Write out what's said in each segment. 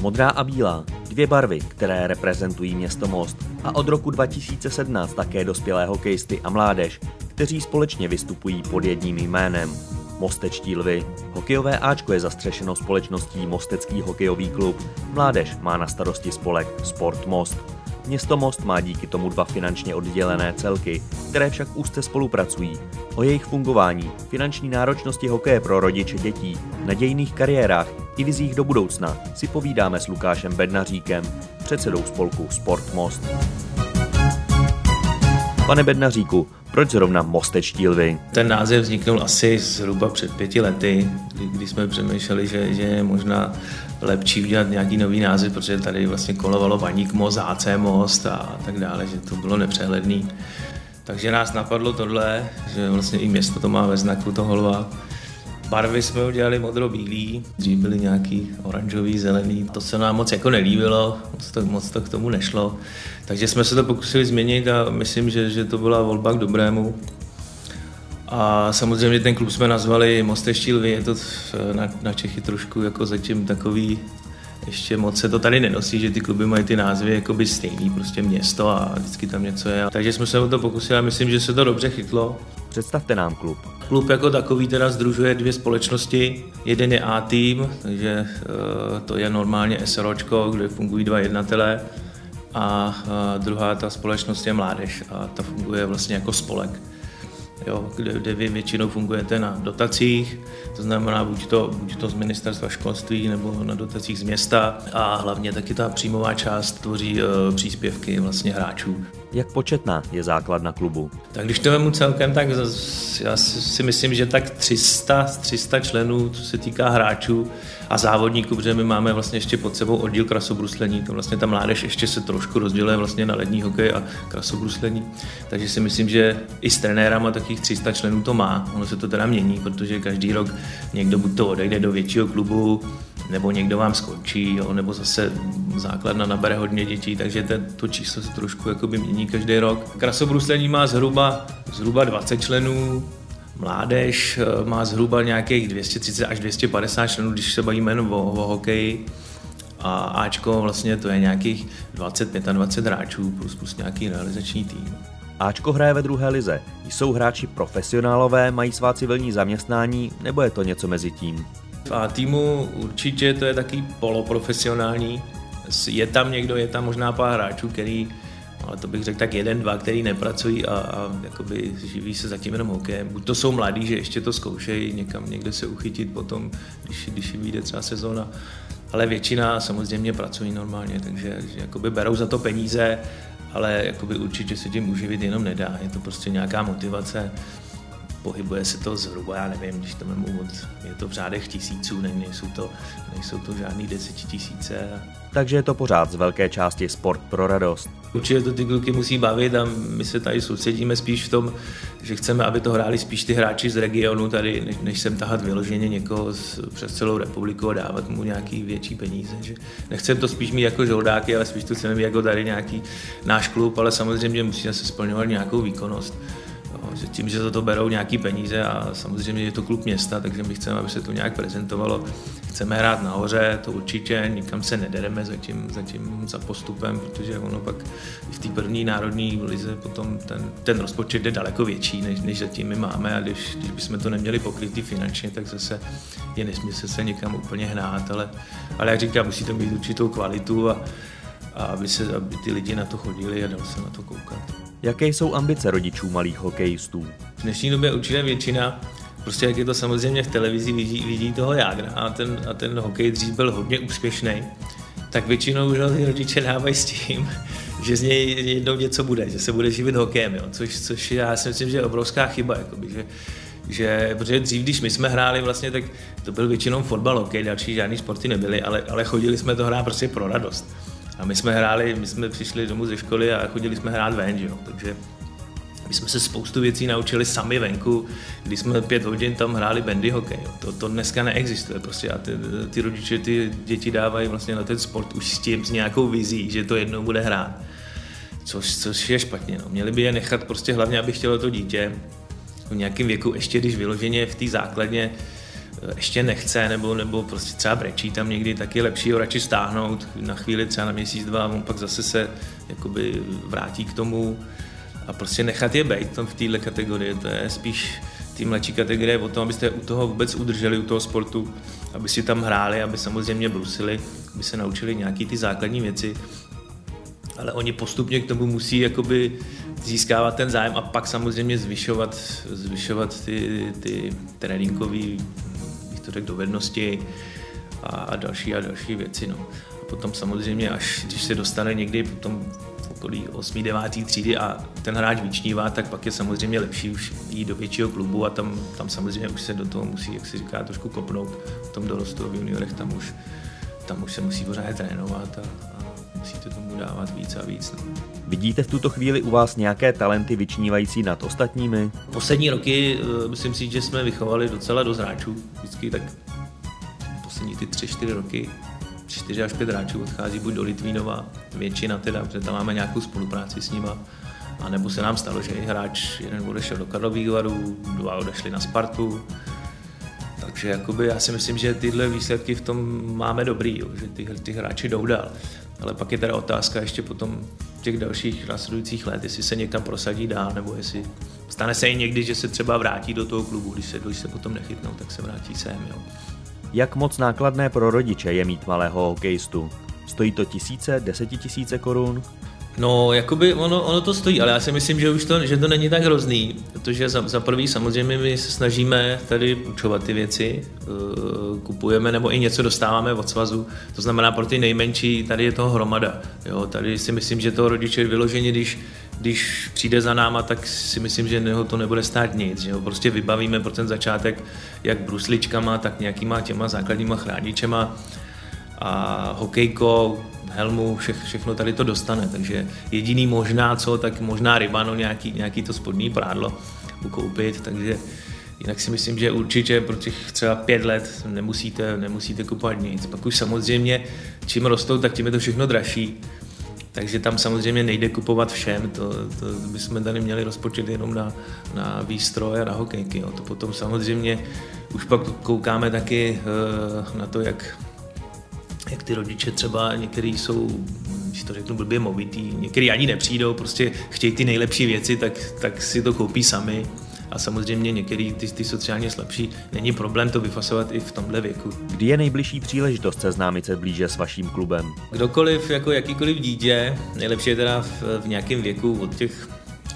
Modrá a bílá, dvě barvy, které reprezentují město Most a od roku 2017 také dospělé hokejisty a mládež, kteří společně vystupují pod jedním jménem. Mostečtí lvy. Hokejové Ačko je zastřešeno společností Mostecký hokejový klub. Mládež má na starosti spolek Sport Most. Město Most má díky tomu dva finančně oddělené celky, které však úzce spolupracují. O jejich fungování, finanční náročnosti hokeje pro rodiče dětí, nadějných kariérách i vizích do budoucna si povídáme s Lukášem Bednaříkem, předsedou spolku Sport Most. Pane Bednaříku, proč zrovna Mostečtí lvy? Ten název vzniknul asi zhruba před pěti lety, kdy, jsme přemýšleli, že, že je možná lepší udělat nějaký nový název, protože tady vlastně kolovalo Baník Most, AC Most a tak dále, že to bylo nepřehledný. Takže nás napadlo tohle, že vlastně i město to má ve znaku toho lva. Barvy jsme udělali modro-bílý, dřív byly nějaký oranžový, zelený. To se nám moc jako nelíbilo, moc to, moc to k tomu nešlo. Takže jsme se to pokusili změnit a myslím, že, že to byla volba k dobrému. A samozřejmě ten klub jsme nazvali Mosteští lvy, je to na, na Čechy trošku jako zatím takový ještě moc se to tady nenosí, že ty kluby mají ty názvy jakoby stejný, prostě město a vždycky tam něco je. Takže jsme se o to pokusili a myslím, že se to dobře chytlo. Představte nám klub. Klub jako takový teda združuje dvě společnosti. Jeden je A-tým, takže uh, to je normálně SROčko, kde fungují dva jednatelé a uh, druhá ta společnost je Mládež a ta funguje vlastně jako spolek jo, kde, kde vy většinou fungujete na dotacích, to znamená buď to, buď to z ministerstva školství nebo na dotacích z města a hlavně taky ta příjmová část tvoří e, příspěvky vlastně hráčů. Jak početná je základna klubu? Tak když to vemu celkem, tak já si myslím, že tak 300, 300 členů, co se týká hráčů a závodníků, protože my máme vlastně ještě pod sebou oddíl krasobruslení, to vlastně ta mládež ještě se trošku rozděluje vlastně na lední hokej a krasobruslení, takže si myslím, že i s trenérama takých 300 členů to má, ono se to teda mění, protože každý rok někdo buď to odejde do většího klubu, nebo někdo vám skončí, jo, nebo zase základna nabere hodně dětí, takže ten, to číslo se trošku jakoby mění každý rok. Krasobruslení má zhruba, zhruba 20 členů, Mládež eh, má zhruba nějakých 230 až 250 členů, když se bavíme jenom o, o hokeji. A Ačko vlastně to je nějakých 20-25 hráčů plus, plus nějaký realizační tým. Ačko hraje ve druhé lize. Jsou hráči profesionálové, mají svá civilní zaměstnání, nebo je to něco mezi tím? A týmu určitě to je taky poloprofesionální. Je tam někdo, je tam možná pár hráčů, který ale to bych řekl tak jeden, dva, který nepracují a, a jakoby živí se zatím jenom hokejem. Buď to jsou mladí, že ještě to zkoušejí někam někde se uchytit potom, když, když vyjde třeba sezóna, ale většina samozřejmě pracují normálně, takže že jakoby berou za to peníze, ale jakoby určitě se tím uživit jenom nedá. Je to prostě nějaká motivace pohybuje se to zhruba, já nevím, když to mám moc, je to v řádech tisíců, ne, nejsou, to, nejsou to žádný desetitisíce. Takže je to pořád z velké části sport pro radost. Určitě to ty kluky musí bavit a my se tady soustředíme spíš v tom, že chceme, aby to hráli spíš ty hráči z regionu tady, než, než sem tahat vyloženě někoho z, přes celou republiku a dávat mu nějaký větší peníze. Že nechceme to spíš mít jako žoldáky, ale spíš to chceme mít jako tady nějaký náš klub, ale samozřejmě musí se splňovat nějakou výkonnost že tím, že za to berou nějaký peníze a samozřejmě je to klub města, takže my chceme, aby se to nějak prezentovalo. Chceme hrát nahoře, to určitě, nikam se nedereme zatím, zatím za postupem, protože ono pak v té první národní lize potom ten, ten rozpočet je daleko větší, než, než zatím my máme a když, když bychom to neměli pokrytý finančně, tak zase je nesmysl se někam úplně hnát, ale, ale jak říkám, musí to mít určitou kvalitu a, a aby, se, aby ty lidi na to chodili a dal se na to koukat. Jaké jsou ambice rodičů malých hokejistů? V dnešní době určitě většina prostě jak je to samozřejmě v televizi, vidí, vidí toho Jágra a ten, a ten hokej dřív byl hodně úspěšný, tak většinou už ty rodiče dávají s tím, že z něj jednou něco bude, že se bude živit hokejem, jo? Což, což já si myslím, že je obrovská chyba, jakoby, že, že, protože dřív, když my jsme hráli vlastně, tak to byl většinou fotbal, hokej, další žádný sporty nebyly, ale, ale chodili jsme to hrát prostě pro radost. A my jsme hráli, my jsme přišli domů ze školy a chodili jsme hrát ven, že jo? takže my jsme se spoustu věcí naučili sami venku, když jsme pět hodin tam hráli bandy hokej. Jo. To, to dneska neexistuje prostě a ty, ty rodiče ty děti dávají vlastně na ten sport už s tím, s nějakou vizí, že to jednou bude hrát. Což, což je špatně. No. Měli by je nechat prostě hlavně, aby chtělo to dítě v nějakém věku, ještě když vyloženě v té základně ještě nechce, nebo, nebo prostě třeba brečí tam někdy, tak je lepší ho radši stáhnout na chvíli, třeba na měsíc, dva, a on pak zase se jakoby vrátí k tomu a prostě nechat je být v této kategorii, to je spíš ty mladší kategorie o tom, abyste u toho vůbec udrželi, u toho sportu, aby si tam hráli, aby samozřejmě brusili, aby se naučili nějaký ty základní věci, ale oni postupně k tomu musí jakoby získávat ten zájem a pak samozřejmě zvyšovat, zvyšovat ty, ty tréninkové to řekl, dovednosti a, a další a další věci. No. A potom samozřejmě, až když se dostane někdy potom v okolí 8. 9. třídy a ten hráč vyčnívá, tak pak je samozřejmě lepší už jít do většího klubu a tam, tam samozřejmě už se do toho musí, jak si říká, trošku kopnout. V tom dorostu v juniorech tam už, tam už se musí pořád trénovat a musíte tomu dávat víc a víc. No. Vidíte v tuto chvíli u vás nějaké talenty vyčnívající nad ostatními? Poslední roky, eh, myslím si, že jsme vychovali docela dost hráčů. Vždycky tak poslední ty tři, čtyři roky, čtyři až pět hráčů odchází buď do Litvínova, většina teda, protože tam máme nějakou spolupráci s nima, a nebo se nám stalo, že hráč jeden odešel do Karlových varů, dva odešli na Spartu, takže jakoby já si myslím, že tyhle výsledky v tom máme dobrý, jo, že ty, ty hráči jdou dál. Ale pak je teda otázka ještě potom těch dalších následujících let, jestli se někam prosadí dál, nebo jestli stane se i někdy, že se třeba vrátí do toho klubu, když se, když se potom nechytnou, tak se vrátí sem. Jo. Jak moc nákladné pro rodiče je mít malého hokejistu? Stojí to tisíce, desetitisíce korun? No, jakoby ono, ono to stojí, ale já si myslím, že už to, že to není tak hrozný, protože za, za prvý samozřejmě my se snažíme tady učovat ty věci, uh, kupujeme nebo i něco dostáváme od svazu, to znamená pro ty nejmenší tady je toho hromada. Jo, tady si myslím, že toho rodiče vyloženě, když, když přijde za náma, tak si myslím, že ho to nebude stát nic, ho prostě vybavíme pro ten začátek jak brusličkama, tak nějakýma těma základníma chráničema a hokejkou, helmu, vše, všechno tady to dostane, takže jediný možná co, tak možná rybano, nějaký, nějaký to spodní prádlo ukoupit, takže jinak si myslím, že určitě pro těch třeba pět let nemusíte, nemusíte kupovat nic. Pak už samozřejmě, čím rostou, tak tím je to všechno dražší. Takže tam samozřejmě nejde kupovat všem, to, to bychom tady měli rozpočet jenom na, na výstroje a na hokejky. Jo. To potom samozřejmě už pak koukáme taky uh, na to, jak jak ty rodiče třeba, některý jsou, když to řeknu blbě, movitý, některý ani nepřijdou, prostě chtějí ty nejlepší věci, tak, tak si to koupí sami. A samozřejmě některý ty, ty sociálně slabší, není problém to vyfasovat i v tomhle věku. Kdy je nejbližší příležitost seznámit se blíže s vaším klubem? Kdokoliv, jako jakýkoliv dítě, nejlepší je teda v, v nějakém věku od těch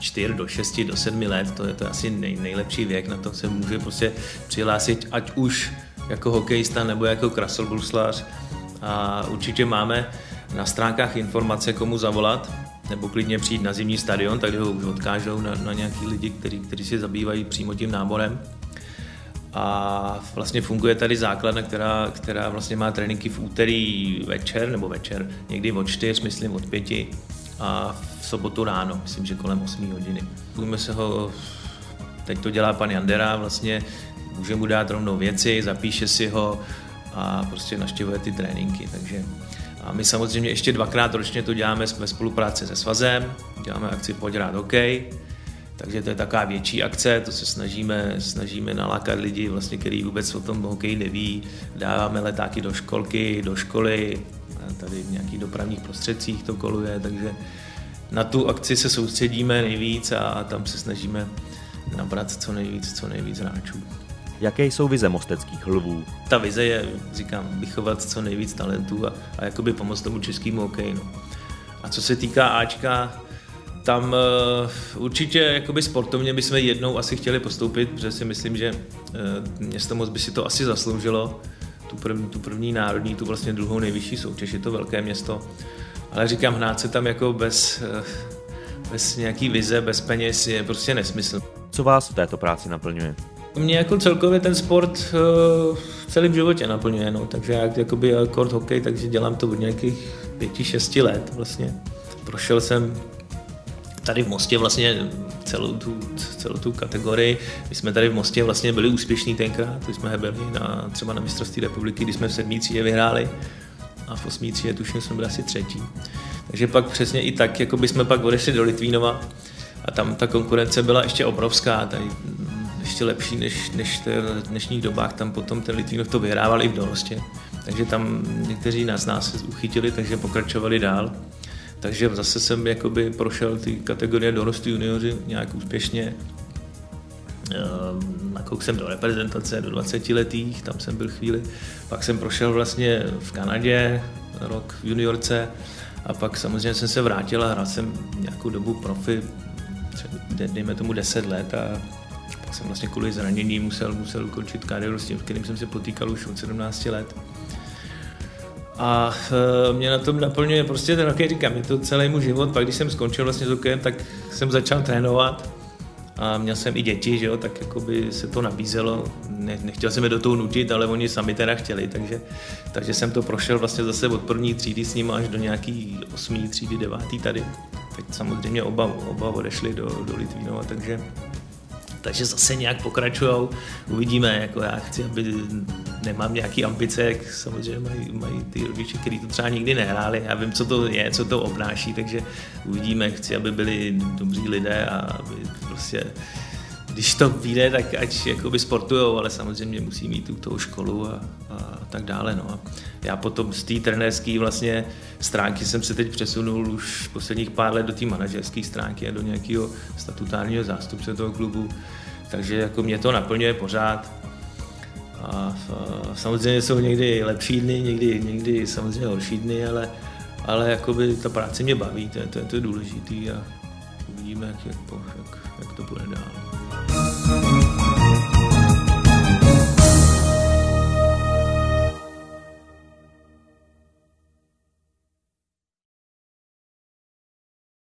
4 do 6 do 7 let, to je to asi nej, nejlepší věk, na to se může prostě přihlásit, ať už jako hokejista nebo jako krasobruslař a určitě máme na stránkách informace, komu zavolat, nebo klidně přijít na zimní stadion, tak ho už odkážou na, na nějaký lidi, kteří, se zabývají přímo tím náborem. A vlastně funguje tady základna, která, která vlastně má tréninky v úterý večer, nebo večer, někdy od 4, myslím od 5 a v sobotu ráno, myslím, že kolem 8 hodiny. Můžeme se ho, teď to dělá pan Jandera, vlastně může mu dát rovnou věci, zapíše si ho, a prostě naštěvuje ty tréninky. Takže a my samozřejmě ještě dvakrát ročně to děláme ve spolupráci se Svazem, děláme akci Pojď rád hokej, takže to je taková větší akce, to se snažíme, snažíme nalákat lidi, vlastně, kteří vůbec o tom hokeji neví. Dáváme letáky do školky, do školy, tady v nějakých dopravních prostředcích to koluje, takže na tu akci se soustředíme nejvíc a tam se snažíme nabrat co nejvíc, co nejvíc hráčů. Jaké jsou vize mosteckých lvů? Ta vize je, říkám, vychovat co nejvíc talentů a, a jakoby pomoct tomu českému hokeji. No. A co se týká Ačka, tam uh, určitě jakoby sportovně bychom jednou asi chtěli postoupit, protože si myslím, že uh, město moc by si to asi zasloužilo. Tu, prv, tu první národní, tu vlastně druhou nejvyšší soutěž, je to velké město. Ale říkám, hnát se tam jako bez, uh, bez nějaký vize, bez peněz je prostě nesmysl. Co vás v této práci naplňuje? Mě jako celkově ten sport uh, v celém životě naplňuje, no, takže já jakoby kort hokej, takže dělám to od nějakých pěti, šesti let vlastně. Prošel jsem tady v Mostě vlastně celou tu, celou tu kategorii. My jsme tady v Mostě vlastně byli úspěšní tenkrát, když jsme byli na, třeba na mistrovství republiky, kdy jsme v sedmý třídě vyhráli a v osmý třídě tuším jsme byli asi třetí. Takže pak přesně i tak, jako by jsme pak odešli do Litvínova a tam ta konkurence byla ještě obrovská, tady ještě lepší než, než v dnešních dobách. Tam potom ten Litvínov to vyhrával i v dorostě. Takže tam někteří nás nás uchytili, takže pokračovali dál. Takže zase jsem jakoby prošel ty kategorie dorostu junioři nějak úspěšně. Ehm, nakouk jsem do reprezentace do 20 letých, tam jsem byl chvíli. Pak jsem prošel vlastně v Kanadě rok v juniorce a pak samozřejmě jsem se vrátil a hrál jsem nějakou dobu profi, dejme tomu 10 let a jsem vlastně kvůli zranění musel, musel ukončit kariéru s tím, kterým jsem se potýkal už od 17 let. A e, mě na tom naplňuje prostě ten hokej, říkám, je to celý můj život, pak když jsem skončil vlastně s hokejem, tak jsem začal trénovat a měl jsem i děti, že jo, tak jako by se to nabízelo, ne, nechtěl jsem je do toho nutit, ale oni sami teda chtěli, takže, takže jsem to prošel vlastně zase od první třídy s ním až do nějaký osmý třídy, devátý tady. Teď samozřejmě oba, oba odešli do, do Litvínova, takže takže zase nějak pokračujou. Uvidíme, jako já chci, aby nemám nějaký ambice, jak samozřejmě mají, mají ty rodiče, kteří to třeba nikdy nehráli. Já vím, co to je, co to obnáší, takže uvidíme, chci, aby byli dobří lidé a aby prostě když to vyjde, tak ať jakoby sportujou, ale samozřejmě musí mít tu tou školu a, a tak dále. No. A já potom z té trenérské vlastně stránky jsem se teď přesunul už posledních pár let do té manažerské stránky a do nějakého statutárního zástupce toho klubu, takže jako mě to naplňuje pořád. A, a samozřejmě jsou někdy lepší dny, někdy, někdy samozřejmě horší dny, ale, ale jakoby ta práce mě baví, to je to, je to důležité a uvidíme, jak, jak, jak, jak to bude dál.